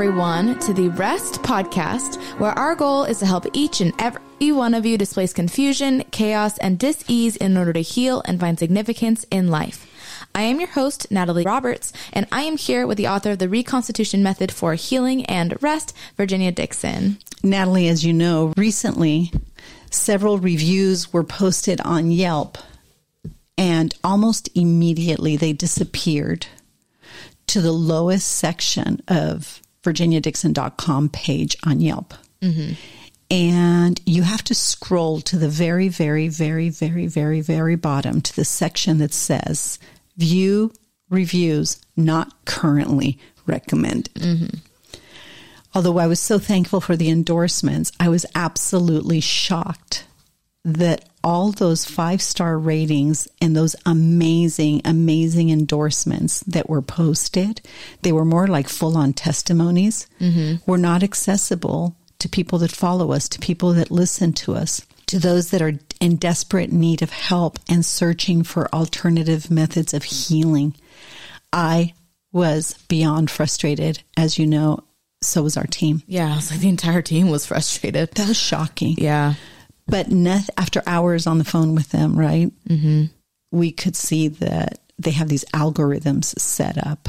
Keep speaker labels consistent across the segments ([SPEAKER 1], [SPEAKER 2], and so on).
[SPEAKER 1] everyone, to the Rest Podcast, where our goal is to help each and every one of you displace confusion, chaos, and dis-ease in order to heal and find significance in life. I am your host, Natalie Roberts, and I am here with the author of the Reconstitution Method for Healing and Rest, Virginia Dixon.
[SPEAKER 2] Natalie, as you know, recently several reviews were posted on Yelp, and almost immediately they disappeared to the lowest section of virginiadixon.com page on Yelp. Mm-hmm. And you have to scroll to the very, very, very, very, very, very bottom to the section that says view reviews not currently recommended. Mm-hmm. Although I was so thankful for the endorsements, I was absolutely shocked that all those five star ratings and those amazing, amazing endorsements that were posted, they were more like full on testimonies, mm-hmm. were not accessible to people that follow us, to people that listen to us, to those that are in desperate need of help and searching for alternative methods of healing. I was beyond frustrated. As you know, so was our team.
[SPEAKER 1] Yeah, like the entire team was frustrated.
[SPEAKER 2] That was shocking.
[SPEAKER 1] Yeah.
[SPEAKER 2] But after hours on the phone with them, right, mm-hmm. we could see that they have these algorithms set up.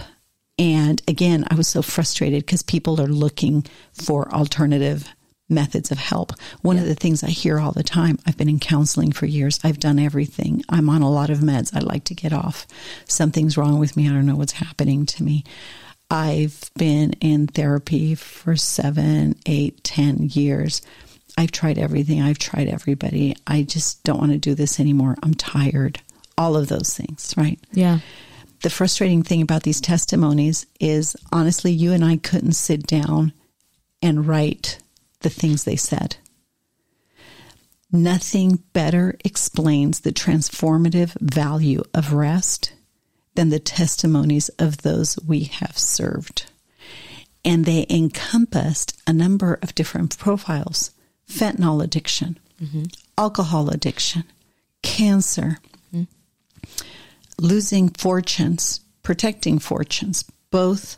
[SPEAKER 2] And again, I was so frustrated because people are looking for alternative methods of help. One yeah. of the things I hear all the time, I've been in counseling for years. I've done everything. I'm on a lot of meds. I'd like to get off. Something's wrong with me. I don't know what's happening to me. I've been in therapy for seven, eight, ten years. I've tried everything. I've tried everybody. I just don't want to do this anymore. I'm tired. All of those things, right?
[SPEAKER 1] Yeah.
[SPEAKER 2] The frustrating thing about these testimonies is honestly, you and I couldn't sit down and write the things they said. Nothing better explains the transformative value of rest than the testimonies of those we have served. And they encompassed a number of different profiles fentanyl addiction, mm-hmm. alcohol addiction, cancer, mm-hmm. losing fortunes, protecting fortunes, both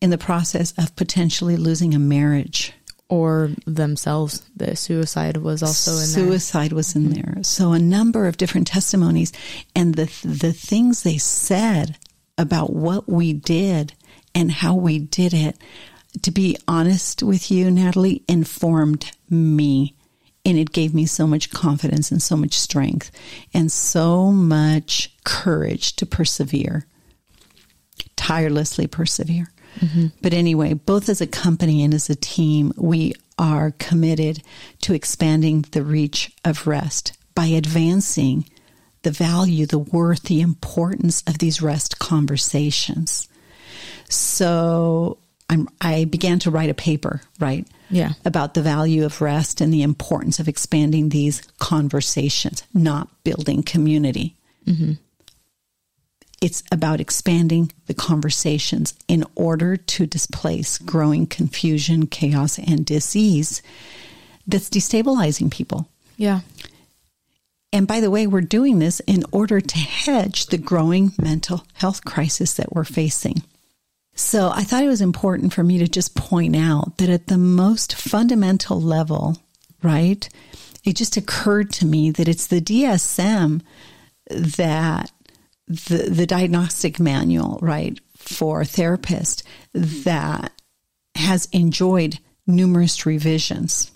[SPEAKER 2] in the process of potentially losing a marriage.
[SPEAKER 1] Or themselves. The suicide was also in
[SPEAKER 2] suicide
[SPEAKER 1] there.
[SPEAKER 2] Suicide was in mm-hmm. there. So a number of different testimonies and the the things they said about what we did and how we did it to be honest with you, Natalie, informed me. And it gave me so much confidence and so much strength and so much courage to persevere, tirelessly persevere. Mm-hmm. But anyway, both as a company and as a team, we are committed to expanding the reach of rest by advancing the value, the worth, the importance of these rest conversations. So I'm, I began to write a paper, right?
[SPEAKER 1] Yeah.
[SPEAKER 2] About the value of rest and the importance of expanding these conversations, not building community. Mm-hmm. It's about expanding the conversations in order to displace growing confusion, chaos, and disease that's destabilizing people.
[SPEAKER 1] Yeah.
[SPEAKER 2] And by the way, we're doing this in order to hedge the growing mental health crisis that we're facing. So I thought it was important for me to just point out that at the most fundamental level, right, it just occurred to me that it's the DSM that the, the diagnostic manual, right, for a therapist that has enjoyed numerous revisions.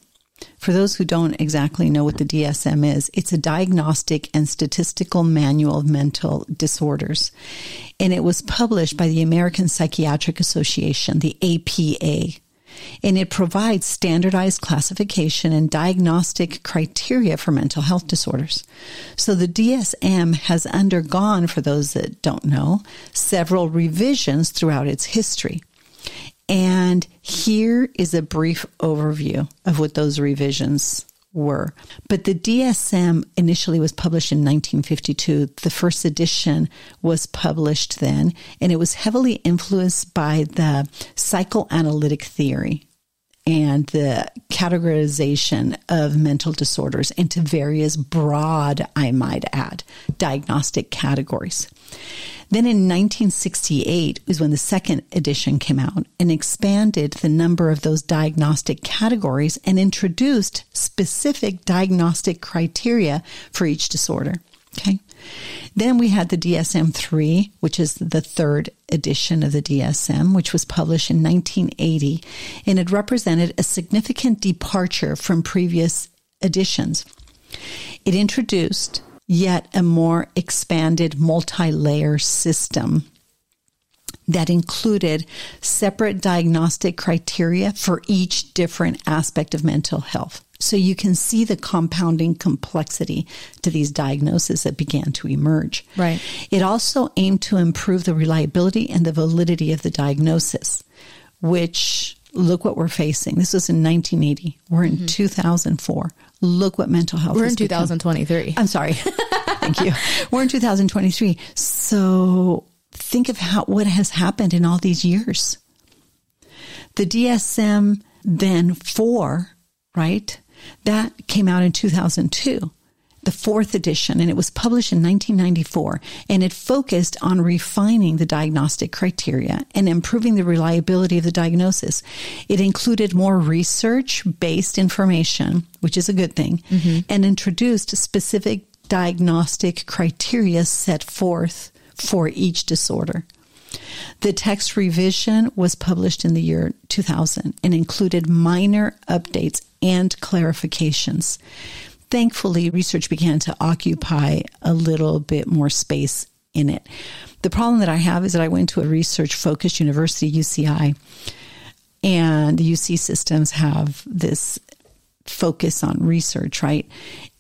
[SPEAKER 2] For those who don't exactly know what the DSM is, it's a diagnostic and statistical manual of mental disorders. And it was published by the American Psychiatric Association, the APA. And it provides standardized classification and diagnostic criteria for mental health disorders. So the DSM has undergone, for those that don't know, several revisions throughout its history. And here is a brief overview of what those revisions were. But the DSM initially was published in 1952. The first edition was published then, and it was heavily influenced by the psychoanalytic theory. And the categorization of mental disorders into various broad, I might add, diagnostic categories. Then in 1968 was when the second edition came out and expanded the number of those diagnostic categories and introduced specific diagnostic criteria for each disorder. Okay. Then we had the DSM 3, which is the third edition of the DSM, which was published in 1980, and it represented a significant departure from previous editions. It introduced yet a more expanded multi layer system that included separate diagnostic criteria for each different aspect of mental health. So you can see the compounding complexity to these diagnoses that began to emerge.
[SPEAKER 1] Right.
[SPEAKER 2] It also aimed to improve the reliability and the validity of the diagnosis, which look what we're facing. This was in 1980. We're in mm-hmm. 2004. Look what mental health
[SPEAKER 1] We're in 2023.
[SPEAKER 2] Become. I'm sorry. Thank you. We're in 2023. So think of how what has happened in all these years. The DSM then 4, right? That came out in 2002, the fourth edition, and it was published in 1994. And it focused on refining the diagnostic criteria and improving the reliability of the diagnosis. It included more research based information, which is a good thing, mm-hmm. and introduced specific diagnostic criteria set forth for each disorder. The text revision was published in the year 2000 and included minor updates and clarifications. Thankfully, research began to occupy a little bit more space in it. The problem that I have is that I went to a research focused university, UCI, and the UC systems have this focus on research, right?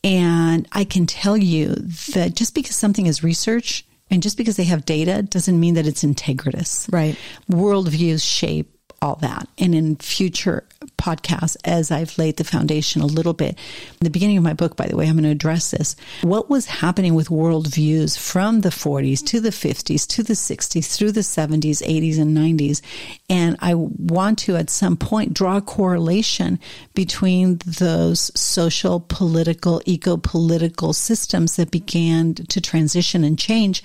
[SPEAKER 2] And I can tell you that just because something is research and just because they have data doesn't mean that it's integritous.
[SPEAKER 1] Right.
[SPEAKER 2] Worldviews shape all that. And in future podcasts, as I've laid the foundation a little bit, in the beginning of my book, by the way, I'm going to address this. What was happening with worldviews from the 40s to the 50s to the 60s through the 70s, 80s, and 90s. And I want to, at some point, draw a correlation between those social, political, eco political systems that began to transition and change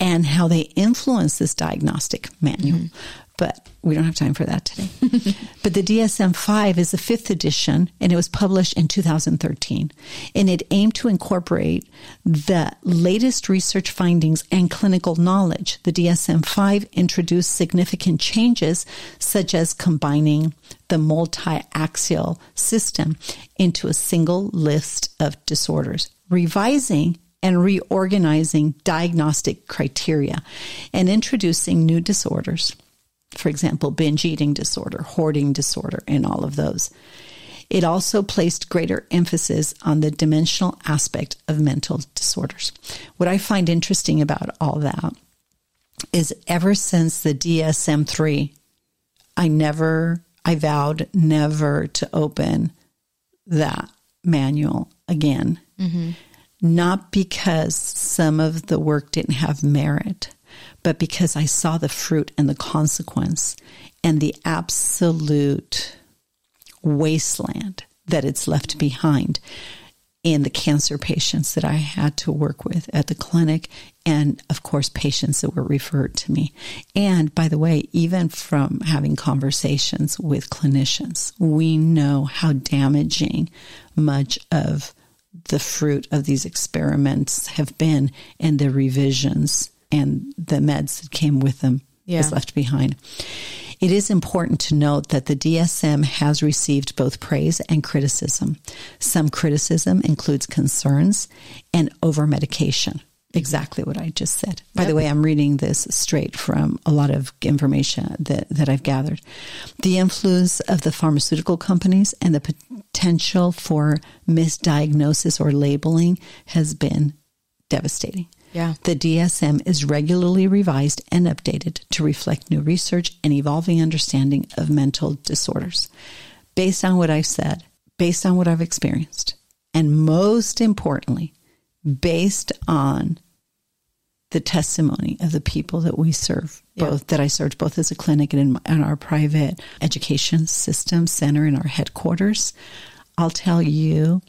[SPEAKER 2] and how they influence this diagnostic manual. Mm-hmm but we don't have time for that today. but the DSM 5 is the fifth edition and it was published in 2013. And it aimed to incorporate the latest research findings and clinical knowledge. The DSM 5 introduced significant changes, such as combining the multi axial system into a single list of disorders, revising and reorganizing diagnostic criteria, and introducing new disorders for example, binge eating disorder, hoarding disorder, and all of those. It also placed greater emphasis on the dimensional aspect of mental disorders. What I find interesting about all that is ever since the DSM 3, I never, I vowed never to open that manual again. Mm-hmm. Not because some of the work didn't have merit, but because I saw the fruit and the consequence and the absolute wasteland that it's left behind in the cancer patients that I had to work with at the clinic, and of course, patients that were referred to me. And by the way, even from having conversations with clinicians, we know how damaging much of the fruit of these experiments have been and the revisions and the meds that came with them yeah. is left behind. It is important to note that the DSM has received both praise and criticism. Some criticism includes concerns and over medication. Exactly what I just said. By yep. the way, I'm reading this straight from a lot of information that, that I've gathered. The influence of the pharmaceutical companies and the potential for misdiagnosis or labeling has been devastating.
[SPEAKER 1] Yeah.
[SPEAKER 2] The DSM is regularly revised and updated to reflect new research and evolving understanding of mental disorders. Based on what I've said, based on what I've experienced, and most importantly, based on the testimony of the people that we serve both that I served both as a clinic and in, in our private education system center in our headquarters. I'll tell you,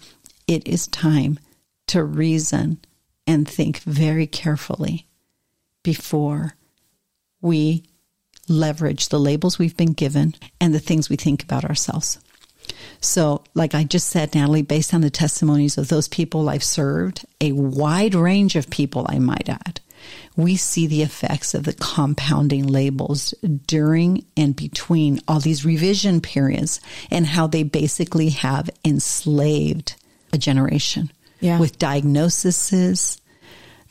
[SPEAKER 2] it is time to reason and think very carefully before we leverage the labels we've been given and the things we think about ourselves. So, like I just said, Natalie, based on the testimonies of those people I've served, a wide range of people, I might add, we see the effects of the compounding labels during and between all these revision periods and how they basically have enslaved a generation
[SPEAKER 1] Yeah.
[SPEAKER 2] with diagnoses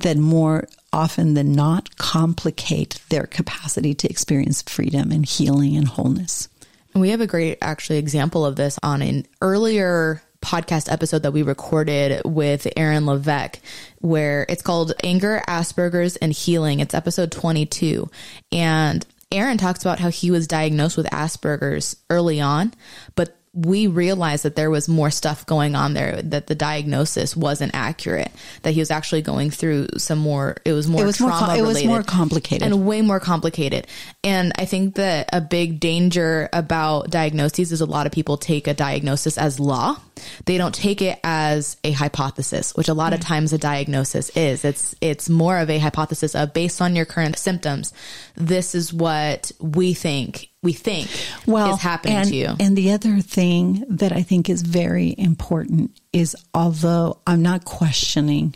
[SPEAKER 2] that more often than not complicate their capacity to experience freedom and healing and wholeness.
[SPEAKER 1] And we have a great actually example of this on an earlier podcast episode that we recorded with Aaron Levesque, where it's called Anger, Asperger's, and Healing. It's episode 22. And Aaron talks about how he was diagnosed with Asperger's early on, but we realized that there was more stuff going on there, that the diagnosis wasn't accurate, that he was actually going through some more, it was more
[SPEAKER 2] It was more
[SPEAKER 1] trauma
[SPEAKER 2] com- it was more complicated.
[SPEAKER 1] and way more complicated. And I think that a big danger about diagnoses is a lot of people take a diagnosis as law. They don't take it as a hypothesis, which a lot of mm. times a diagnosis is. It's it's more of a hypothesis of based on your current symptoms, this is what we think we think well, is happening
[SPEAKER 2] and,
[SPEAKER 1] to you.
[SPEAKER 2] And the other thing that I think is very important is although I'm not questioning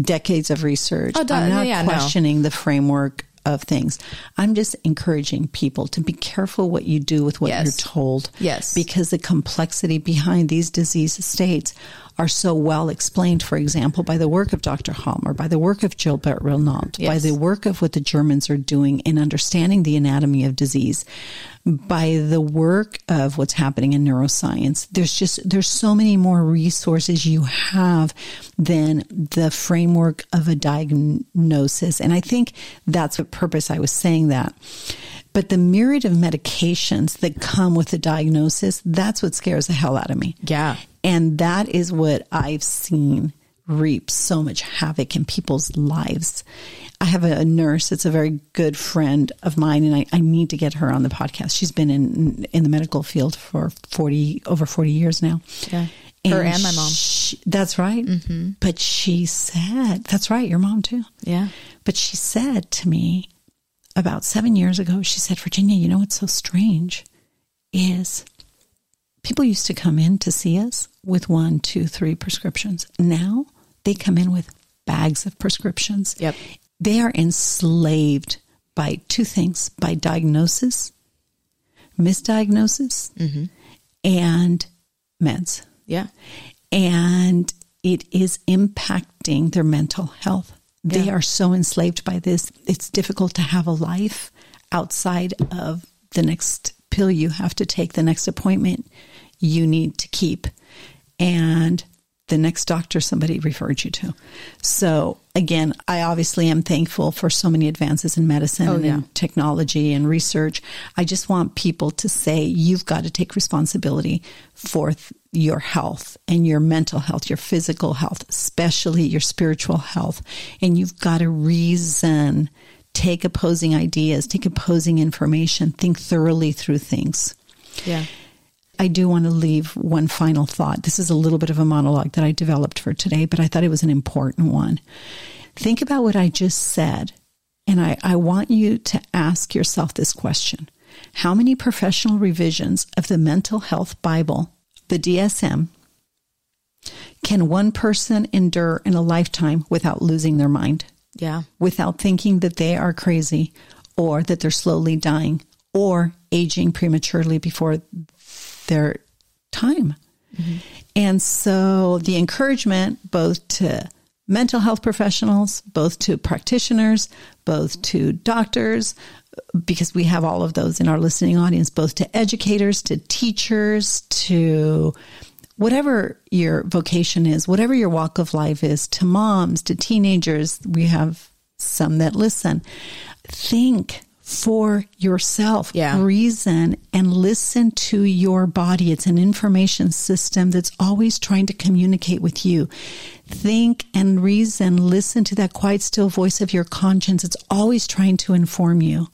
[SPEAKER 2] decades of research,
[SPEAKER 1] Oh,
[SPEAKER 2] I'm not
[SPEAKER 1] yeah, no.
[SPEAKER 2] questioning the framework of things. I'm just encouraging people to be careful what you do with what
[SPEAKER 1] Yes.
[SPEAKER 2] you're told.
[SPEAKER 1] Yes.
[SPEAKER 2] Because the complexity behind these disease states are so well explained, for example, by the work of Dr. Hamer, by the work of Gilbert Renaud, by the work of what the Germans are doing in understanding the anatomy of disease, by the work of what's happening in neuroscience. There's just, there's so many more resources you have than the framework of a diagnosis. And I think that's the purpose I was saying that. But the myriad of medications that come with the diagnosis, that's what scares the hell out of me.
[SPEAKER 1] Yeah.
[SPEAKER 2] And that is what I've seen reap so much havoc in people's lives. I have a nurse that's a very good friend of mine, and I, I need to get her on the podcast. She's been in in the medical field for 40 over 40 years now.
[SPEAKER 1] Yeah. Her and my mom.
[SPEAKER 2] she- that's right. Mm-hmm. But she said, that's right, your mom too.
[SPEAKER 1] Yeah.
[SPEAKER 2] But she said to me about seven years ago, she said, Virginia, you know what's so strange is people used to come in to see us with one, two, three prescriptions. Now they come in with bags of prescriptions.
[SPEAKER 1] Yep.
[SPEAKER 2] They are enslaved by two things by diagnosis, misdiagnosis, mm-hmm. and meds
[SPEAKER 1] Yeah.
[SPEAKER 2] and it is impacting their mental health. They
[SPEAKER 1] Yeah.
[SPEAKER 2] are so enslaved by this. It's difficult to have a life outside of the next pill you have to take, the next appointment you need to keep, and the next doctor somebody referred you to. So, again, I obviously am thankful for so many advances in medicine
[SPEAKER 1] Oh,
[SPEAKER 2] and
[SPEAKER 1] yeah.
[SPEAKER 2] in technology and research. I just want people to say you've got to take responsibility for th- your health and your mental health, your physical health, especially your spiritual health. And you've got to reason, take opposing ideas, take opposing information, think thoroughly through things.
[SPEAKER 1] Yeah.
[SPEAKER 2] I do want to leave one final thought. This is a little bit of a monologue that I developed for today, but I thought it was an important one. Think about what I just said, and I, I want you to ask yourself this question How many professional revisions of the Mental Health Bible, the DSM, can one person endure in a lifetime without losing their mind?
[SPEAKER 1] Yeah.
[SPEAKER 2] without thinking that they are crazy or that they're slowly dying or aging prematurely before their time. Mm-hmm. And so the encouragement both to mental health professionals, both to practitioners, both to doctors, because we have all of those in our listening audience, both to educators, to teachers, to whatever your vocation is, whatever your walk of life is, to moms, to teenagers, we have some that listen. Think for yourself.
[SPEAKER 1] Yeah.
[SPEAKER 2] Reason and listen to your body. It's an information system that's always trying to communicate with you. Think and reason. Listen to that quiet, still voice of your conscience. It's always trying to inform you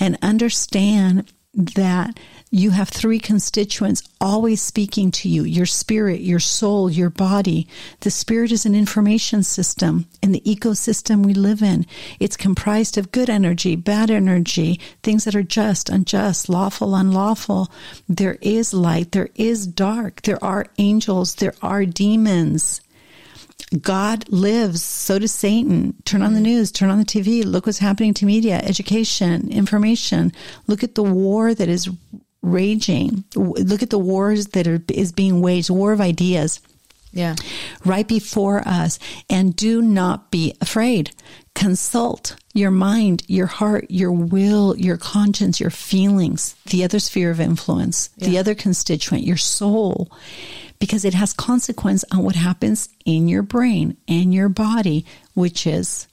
[SPEAKER 2] and understand that you have three constituents always speaking to you your spirit, your soul, your body. The spirit is an information system in the ecosystem we live in. It's comprised of good energy, bad energy, things that are just, unjust, lawful, unlawful. There is light, there is dark, there are angels, there are demons. God lives, so does Satan. Turn on the mm. news, turn on the TV, look what's happening to media, education, information. Look at the war that is raging. Look at the wars that are is being waged, war of ideas.
[SPEAKER 1] Yeah.
[SPEAKER 2] Right before us. And do not be afraid. Consult your mind, your heart, your will, your conscience, your feelings, the other sphere of influence, yeah. the other constituent, your soul, because it has consequence on what happens in your brain and your body, which is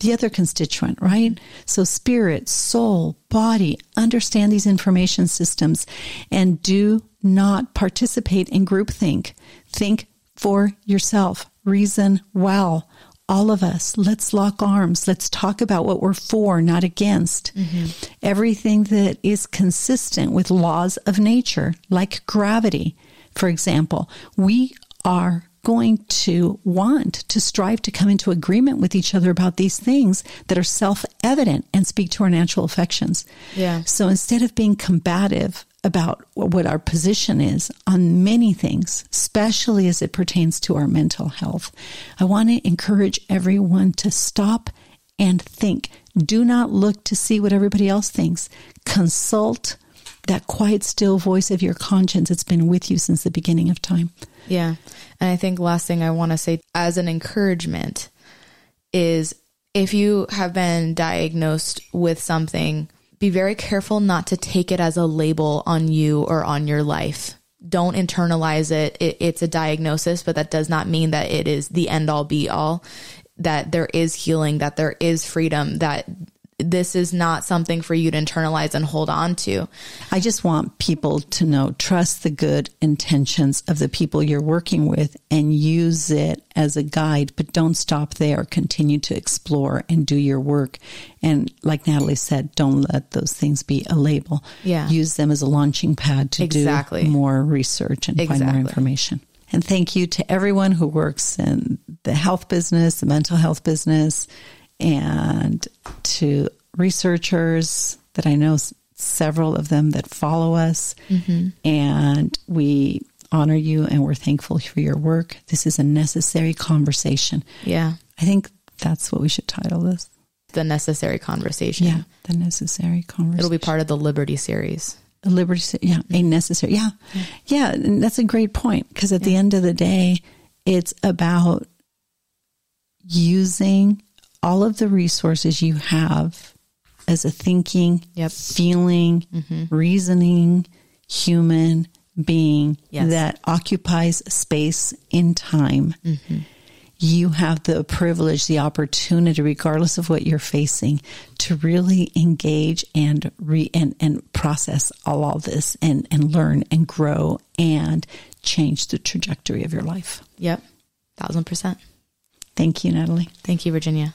[SPEAKER 2] the other constituent, right? So spirit, soul, body, understand these information systems and do not participate in groupthink. Think for yourself. Reason well. All of us, let's lock arms. Let's talk about what we're for, not against. Mm-hmm. Everything that is consistent with laws of nature, like gravity, for example. We are going to want to strive to come into agreement with each other about these things that are self evident and speak to our natural affections.
[SPEAKER 1] Yeah.
[SPEAKER 2] So instead of being combative about what our position is on many things, especially as it pertains to our mental health, I want to encourage everyone to stop and think. Do not look to see what everybody else thinks. Consult that quiet, still voice of your conscience that's been with you since the beginning of time.
[SPEAKER 1] Yeah. And I think last thing I want to say as an encouragement is if you have been diagnosed with something, be very careful not to take it as a label on you or on your life. Don't internalize it. it. It's a diagnosis, but that does not mean that it is the end all be all. That there is healing, that there is freedom, that this is not something for you to internalize and hold on to.
[SPEAKER 2] I just want people to know trust the good intentions of the people you're working with and use it as a guide, but don't stop there. Continue to explore and do your work. And like Natalie said, don't let those things be a label.
[SPEAKER 1] Yeah.
[SPEAKER 2] Use them as a launching pad to exactly. do more research and exactly. find more information. And thank you to everyone who works in the health business, the mental health business, and to researchers that I know several of them that follow us. Mm-hmm. And we honor you and we're thankful for your work. This is a necessary conversation.
[SPEAKER 1] Yeah.
[SPEAKER 2] I think that's what we should title this.
[SPEAKER 1] The necessary conversation.
[SPEAKER 2] Yeah. The necessary conversation.
[SPEAKER 1] It'll be part of the Liberty series.
[SPEAKER 2] A Liberty, yeah, a necessary, yeah, yeah, yeah and that's a great point because at yeah. the end of the day, it's about using all of the resources you have as a thinking,
[SPEAKER 1] yep.
[SPEAKER 2] feeling, mm-hmm. reasoning human being
[SPEAKER 1] yes.
[SPEAKER 2] that occupies space in time. Mm-hmm. You have the privilege, the opportunity, regardless of what you're facing, to really engage and re and, and process all, all this and, and learn and grow and change the trajectory of your life.
[SPEAKER 1] Yep. Thousand percent.
[SPEAKER 2] Thank you, Natalie.
[SPEAKER 1] Thank you, Virginia.